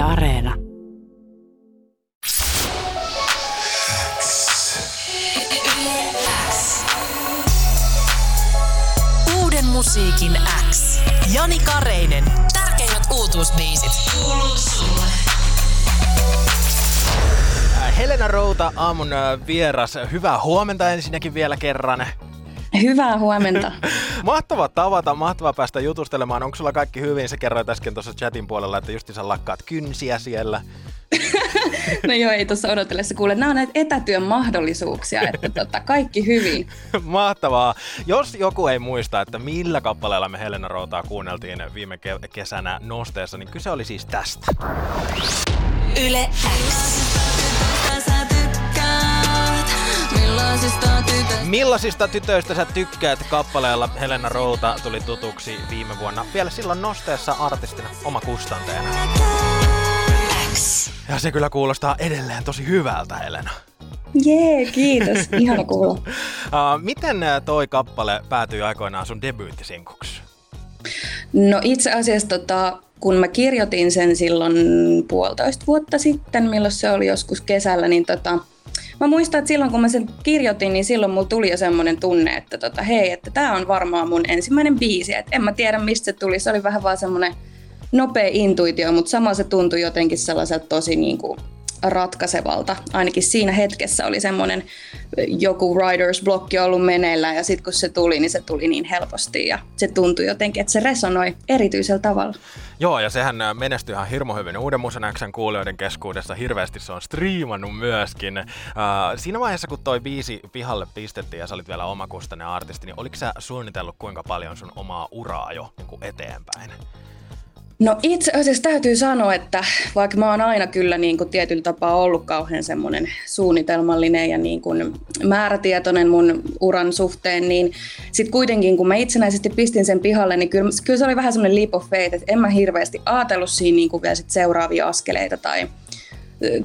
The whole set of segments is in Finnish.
Yle Areena. Uuden musiikin X. Jani Kareinen. Tärkeimmät uutuusbiisit. Kuuluu sulle. Helena Routa, aamun äh, vieras. Hyvää huomenta ensinnäkin vielä kerran. Hyvää huomenta. Mahtava tavata, mahtava päästä jutustelemaan. Onko sulla kaikki hyvin? Se kerroit äsken tuossa chatin puolella, että just sä lakkaat kynsiä siellä. no joo, ei tuossa odotellessa kuule. Nämä on näitä etätyön mahdollisuuksia, että tota, kaikki hyvin. Mahtavaa. Jos joku ei muista, että millä kappaleella me Helena Routaa kuunneltiin viime ke- kesänä nosteessa, niin kyse oli siis tästä. Yle X. Millaisista tytöistä sä tykkäät kappaleella Helena Routa tuli tutuksi viime vuonna vielä silloin nosteessa artistina oma kustanteena. Ja se kyllä kuulostaa edelleen tosi hyvältä, Helena. Jee, kiitos. Ihana kuulla. Uh, miten toi kappale päätyi aikoinaan sun debyyttisinkuksi? No itse asiassa tota, kun mä kirjoitin sen silloin puolitoista vuotta sitten, milloin se oli joskus kesällä, niin tota, mä muistan, että silloin kun mä sen kirjoitin, niin silloin mulla tuli jo semmoinen tunne, että tota, hei, että tää on varmaan mun ensimmäinen biisi. Et en mä tiedä, mistä se tuli. Se oli vähän vaan semmoinen nopea intuitio, mutta sama se tuntui jotenkin sellaiselta tosi niin kuin ratkaisevalta. Ainakin siinä hetkessä oli semmoinen joku writer's blocki ollut meneillään ja sitten kun se tuli, niin se tuli niin helposti ja se tuntui jotenkin, että se resonoi erityisellä tavalla. Joo, ja sehän menestyi ihan hirmo hyvin uuden musan kuulijoiden keskuudessa. Hirveästi se on striimannut myöskin. Uh, siinä vaiheessa, kun toi biisi pihalle pistettiin ja sä olit vielä omakustainen artisti, niin oliko sä suunnitellut kuinka paljon sun omaa uraa jo niin eteenpäin? No itse asiassa täytyy sanoa, että vaikka mä oon aina kyllä niin kuin tietyllä tapaa ollut kauhean semmoinen suunnitelmallinen ja niin kuin määrätietoinen mun uran suhteen, niin sitten kuitenkin kun mä itsenäisesti pistin sen pihalle, niin kyllä, kyllä se oli vähän semmoinen leap of faith, että en mä hirveästi ajatellut siinä niin kuin vielä sit seuraavia askeleita tai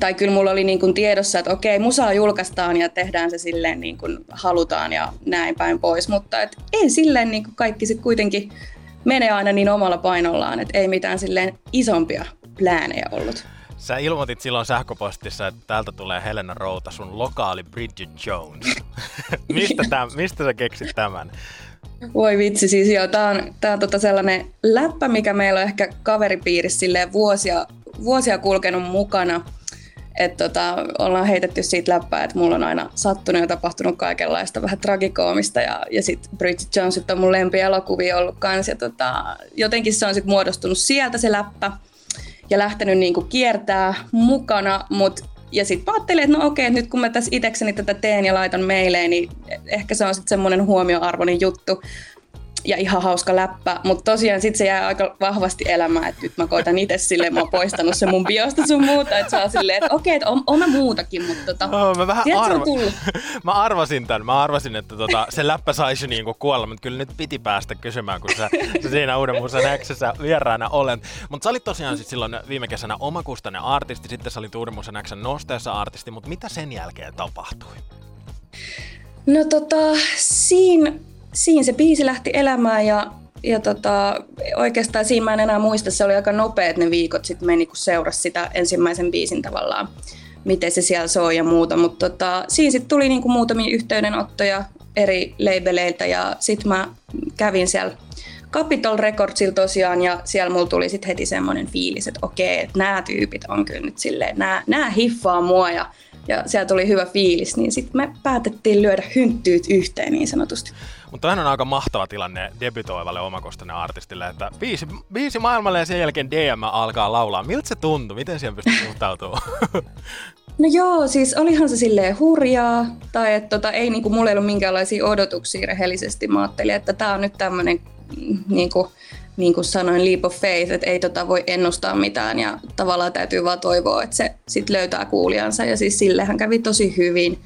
tai kyllä mulla oli niin kuin tiedossa, että okei, musaa julkaistaan ja tehdään se silleen niin kuin halutaan ja näin päin pois, mutta et ei silleen niin kuin kaikki sitten kuitenkin menee aina niin omalla painollaan, että ei mitään silleen isompia pläänejä ollut. Sä ilmoitit silloin sähköpostissa, että täältä tulee Helena Routa, sun lokaali Bridget Jones. mistä, täm, mistä sä keksit tämän? Voi vitsi, siis joo, tää on, tää on tota sellainen läppä, mikä meillä on ehkä kaveripiirissä silleen vuosia, vuosia kulkenut mukana. Että tota, ollaan heitetty siitä läppää, että mulla on aina sattunut ja tapahtunut kaikenlaista vähän tragikoomista ja, ja sitten Bridget Jones on mun lempielokuvia ollut kanssa. Ja tota, jotenkin se on sitten muodostunut sieltä se läppä ja lähtenyt niinku kiertää mukana, mutta ja sitten ajattelin, että no okei, nyt kun mä tässä itsekseni tätä teen ja laitan meileen, niin ehkä se on sitten semmoinen huomioarvoinen juttu ja ihan hauska läppä, mutta tosiaan sitten se jää aika vahvasti elämään, että nyt mä koitan itse silleen, mä oon poistanut sen mun biosta sun muuta, että saa silleen, että okei, että on, on mä muutakin, mutta tota, oh, mä vähän arva- mä arvasin tämän, mä arvasin, että tota, se läppä saisi niinku kuolla, mutta kyllä nyt piti päästä kysymään, kun sä, sä siinä uuden musan Xssä vieraana olen. Mutta sä olit tosiaan sit silloin viime kesänä omakustainen artisti, sitten sä olit uuden musan Xn nosteessa artisti, mutta mitä sen jälkeen tapahtui? No tota, siinä siinä se biisi lähti elämään ja, ja tota, oikeastaan siinä mä en enää muista, se oli aika nopeat ne viikot sitten meni, kun seurasi sitä ensimmäisen biisin tavallaan, miten se siellä soi ja muuta, mutta tota, siinä sitten tuli niinku muutamia yhteydenottoja eri labeleiltä ja sitten mä kävin siellä Capitol Recordsilla tosiaan ja siellä mulla tuli sitten heti semmoinen fiilis, että okei, että nämä tyypit on kyllä nyt silleen, nämä hiffaa mua ja, ja siellä tuli hyvä fiilis, niin sitten me päätettiin lyödä hynttyyt yhteen niin sanotusti. Mutta on aika mahtava tilanne debytoivalle omakostainen artistille, että biisi, biisi maailmalle ja sen jälkeen DM alkaa laulaa. Miltä se tuntui? Miten siihen pystyy suhtautumaan? No joo, siis olihan se silleen hurjaa, tai että tota, ei niinku, mulla ei ollut minkäänlaisia odotuksia rehellisesti. Mä ajattelin, että tämä on nyt tämmöinen, niinku, niin kuin sanoin, leap of faith, että ei tota voi ennustaa mitään ja tavallaan täytyy vaan toivoa, että se sit löytää kuulijansa ja siis sillehän kävi tosi hyvin.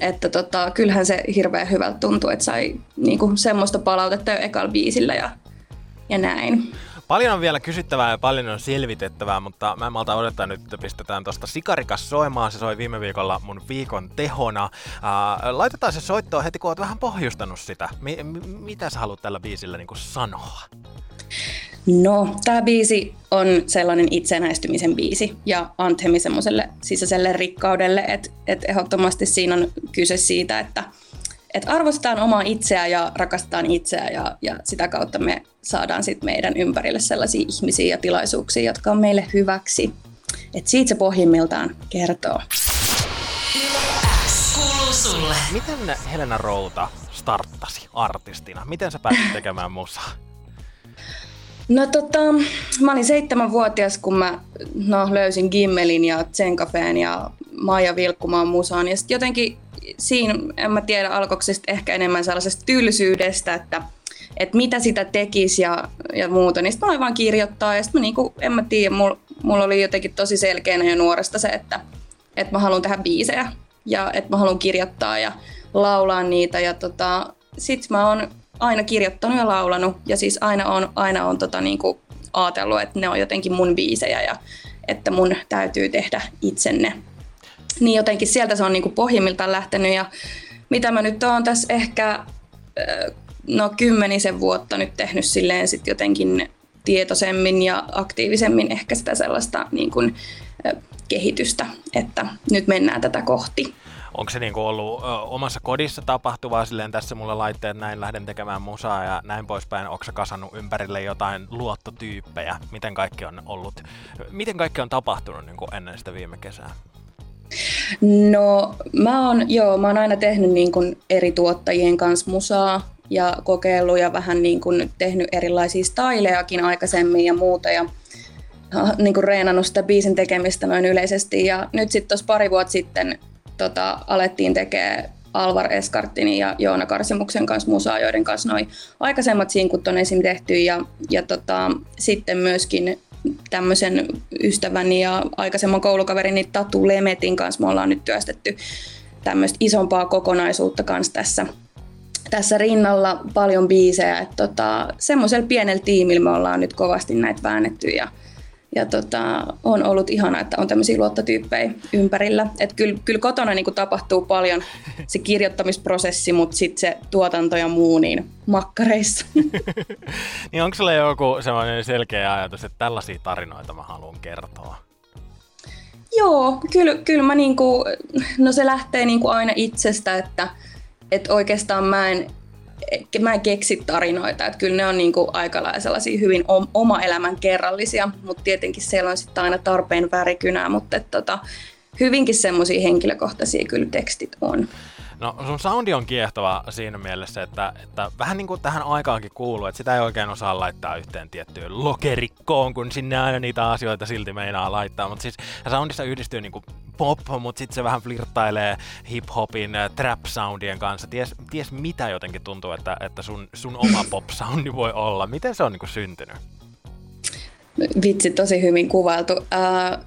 Että tota, kyllähän se hirveän hyvältä tuntuu, että sai niinku semmoista palautetta jo ekalla biisillä ja, ja näin. Paljon on vielä kysyttävää ja paljon on selvitettävää, mutta mä en malta odottaa nyt, että pistetään tuosta Sikarikas soimaan. Se soi viime viikolla mun viikon tehona. Uh, laitetaan se soittoon heti, kun oot vähän pohjustanut sitä. M- mitä sä haluat tällä biisillä niin sanoa? No, tämä biisi on sellainen itsenäistymisen biisi ja anthemi semmoiselle sisäiselle rikkaudelle, että et ehdottomasti siinä on kyse siitä, että et arvostetaan omaa itseä ja rakastetaan itseä ja, ja sitä kautta me saadaan sit meidän ympärille sellaisia ihmisiä ja tilaisuuksia, jotka on meille hyväksi. Et siitä se pohjimmiltaan kertoo. Miten Helena Routa starttasi artistina? Miten sä pääsit tekemään musaa? No tota, mä olin seitsemänvuotias, kun mä no, löysin Gimmelin ja Zenkafeen ja Maija Vilkkumaan musaan. Ja sitten jotenkin siinä, en mä tiedä, alkoiko ehkä enemmän sellaisesta tylsyydestä, että, että mitä sitä tekisi ja, ja muuta. Niin sitten mä vaan kirjoittaa ja sitten niinku, en mä tiedä, mulla mul oli jotenkin tosi selkeänä jo nuoresta se, että, että mä haluan tehdä biisejä ja että mä haluan kirjoittaa ja laulaa niitä. Ja tota, sit mä oon aina kirjoittanut ja laulanut ja siis aina on, aina on tota niinku ajatellut, että ne on jotenkin mun biisejä ja että mun täytyy tehdä itsenne. Niin jotenkin sieltä se on niinku pohjimmiltaan lähtenyt. Ja mitä mä nyt oon tässä ehkä no kymmenisen vuotta nyt tehnyt silleen sit jotenkin tietoisemmin ja aktiivisemmin ehkä sitä sellaista niin kuin, kehitystä, että nyt mennään tätä kohti. Onko se niinku ollut ö, omassa kodissa tapahtuvaa silleen, tässä mulle laitteet, näin lähden tekemään musaa ja näin poispäin, onko se kasannut ympärille jotain luottotyyppejä, miten kaikki on ollut, miten kaikki on tapahtunut niinku ennen sitä viime kesää? No mä oon, joo, mä oon aina tehnyt niin kuin eri tuottajien kanssa musaa ja kokeillut ja vähän niin kuin tehnyt erilaisia stylejakin aikaisemmin ja muuta ja niin kuin reenannut sitä biisin tekemistä noin yleisesti. Ja nyt sitten tuossa pari vuotta sitten tota, alettiin tekemään Alvar Eskartinin ja Joona Karsimuksen kanssa musaa, joiden kanssa noin aikaisemmat sinkut on esim. tehty ja, ja tota, sitten myöskin tämmöisen ystäväni ja aikaisemman koulukaverini Tatu Lemetin kanssa me ollaan nyt työstetty tämmöistä isompaa kokonaisuutta kanssa tässä, tässä rinnalla paljon biisejä. Tota, semmoisella pienellä tiimillä me ollaan nyt kovasti näitä väännetty ja, ja tota, on ollut ihana, että on tämmöisiä luottotyyppejä ympärillä. Et kyllä, kyllä kotona niin tapahtuu paljon se kirjoittamisprosessi, mutta sitten se tuotanto ja muu niin makkareissa. niin onko sulla joku semmoinen selkeä ajatus, että tällaisia tarinoita mä haluan kertoa? Joo, kyllä, kyllä mä niinku, no se lähtee niinku aina itsestä, että, että oikeastaan mä en mä en keksi tarinoita, että kyllä ne on niin kuin aika lailla hyvin oma elämän kerrallisia, mutta tietenkin siellä on sitten aina tarpeen värikynää, mutta että tota, hyvinkin semmoisia henkilökohtaisia kyllä tekstit on. No sun soundi on kiehtova siinä mielessä, että, että vähän niin kuin tähän aikaankin kuuluu, että sitä ei oikein osaa laittaa yhteen tiettyyn lokerikkoon, kun sinne aina niitä asioita silti meinaa laittaa. Mutta siis soundissa yhdistyy niin kuin pop, mutta sitten se vähän flirttailee hip-hopin, äh, trap-soundien kanssa. Ties, ties mitä jotenkin tuntuu, että, että sun, sun oma pop-soundi voi olla. Miten se on niin kuin syntynyt? Vitsi, tosi hyvin kuvailtu. Uh,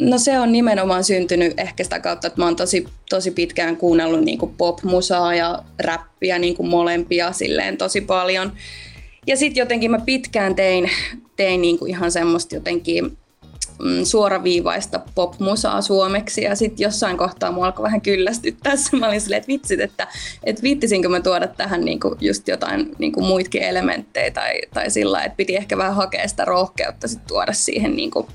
no se on nimenomaan syntynyt ehkä sitä kautta, että mä oon tosi, tosi pitkään kuunnellut niin kuin pop-musaa ja räppiä niin kuin molempia silleen tosi paljon. Ja sitten jotenkin mä pitkään tein, tein niin kuin ihan semmoista jotenkin mm, suoraviivaista popmusaa suomeksi ja sitten jossain kohtaa mua alkoi vähän kyllästyttää se. Mä olin silleen, että vitsit, että, että viittisinkö mä tuoda tähän niinku just jotain niinku muitkin elementtejä tai, tai sillä että piti ehkä vähän hakea sitä rohkeutta sit tuoda siihen niinku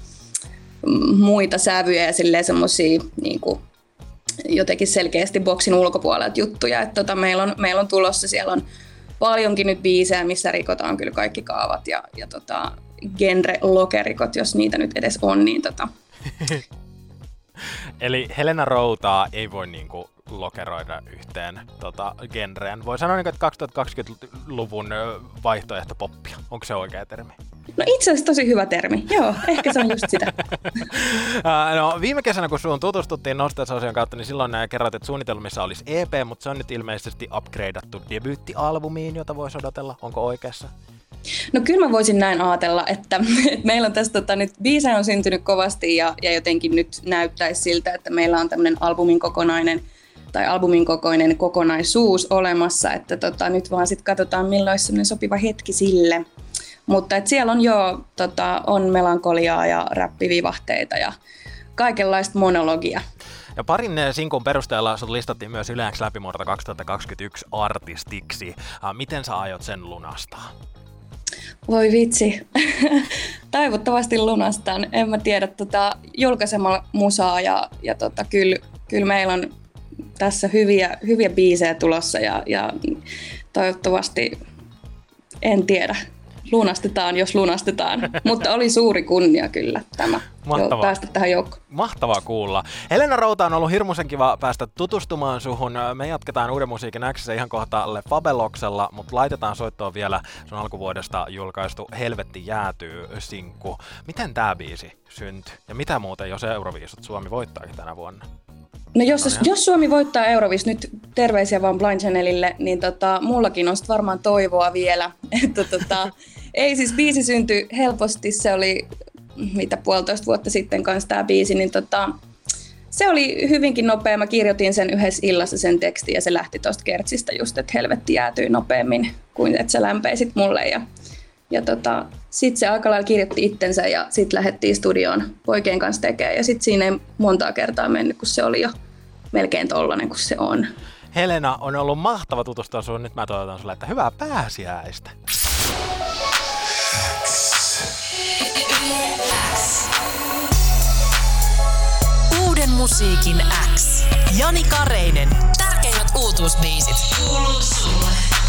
muita sävyjä ja semmosia niinku jotenkin selkeästi boksin ulkopuolelta juttuja. Että tota, meillä, on, meillä on tulossa, siellä on paljonkin nyt biisejä, missä rikotaan kyllä kaikki kaavat ja, ja tota, genre-lokerikot, jos niitä nyt edes on, niin tota... Eli Helena Routaa ei voi niinku lokeroida yhteen tota, genreen. Voi sanoa, niinku, että 2020-luvun vaihtoehto poppia. Onko se oikea termi? No itse asiassa tosi hyvä termi. Joo, ehkä se on just sitä. no, viime kesänä, kun sun tutustuttiin Nostes-osion kautta, niin silloin kerroit, että suunnitelmissa olisi EP, mutta se on nyt ilmeisesti upgradeattu debyyttialbumiin, jota voisi odotella. Onko oikeassa? No kyllä mä voisin näin ajatella, että, että meillä on tässä tota, nyt biisejä on syntynyt kovasti ja, ja jotenkin nyt näyttäisi siltä, että meillä on tämmöinen albumin kokonainen tai albumin kokoinen kokonaisuus olemassa, että tota, nyt vaan sitten katsotaan milloin olisi sopiva hetki sille. Mutta et siellä on jo tota, on melankoliaa ja räppivivahteita ja kaikenlaista monologia. Ja parin eh, sinkun perusteella sut listattiin myös Yleensä läpimurta 2021 artistiksi. Miten sä aiot sen lunastaa? Voi vitsi. Toivottavasti lunastan. En mä tiedä tota, julkaisemalla musaa ja, ja tota, kyllä, kyllä meillä on tässä hyviä, hyviä biisejä tulossa ja, ja toivottavasti en tiedä lunastetaan, jos lunastetaan. Mutta oli suuri kunnia kyllä tämä Mahtavaa. päästä tähän joukkoon. Mahtavaa kuulla. Helena Routa on ollut hirmuisen kiva päästä tutustumaan suhun. Me jatketaan Uuden musiikin X ihan kohta Fabeloksella, mutta laitetaan soittoon vielä sun alkuvuodesta julkaistu Helvetti jäätyy sinkku. Miten tämä biisi syntyi? Ja mitä muuten, jos Euroviisut Suomi voittaakin tänä vuonna? No jos, jos Suomi voittaa Eurovis, nyt terveisiä vaan Blind Channelille, niin tota, mullakin on varmaan toivoa vielä. että tota, ei siis biisi syntyi helposti, se oli mitä puolitoista vuotta sitten kanssa tämä biisi, niin tota, se oli hyvinkin nopea. Mä kirjoitin sen yhdessä illassa sen tekstin ja se lähti tuosta kertsistä just, että helvetti jäätyi nopeammin kuin että sä lämpeisit mulle. Ja, ja tota, sitten se aika lailla kirjoitti itsensä ja sitten lähdettiin studioon poikien kanssa tekemään. Ja sitten siinä ei montaa kertaa mennyt, kun se oli jo melkein tollanen kuin se on. Helena, on ollut mahtava tutustua sinuun. Nyt mä toivotan sulle, että hyvää pääsiäistä. Uuden musiikin X. Jani Kareinen. Tärkeimmät uutuusbiisit. Kuuluu sulle.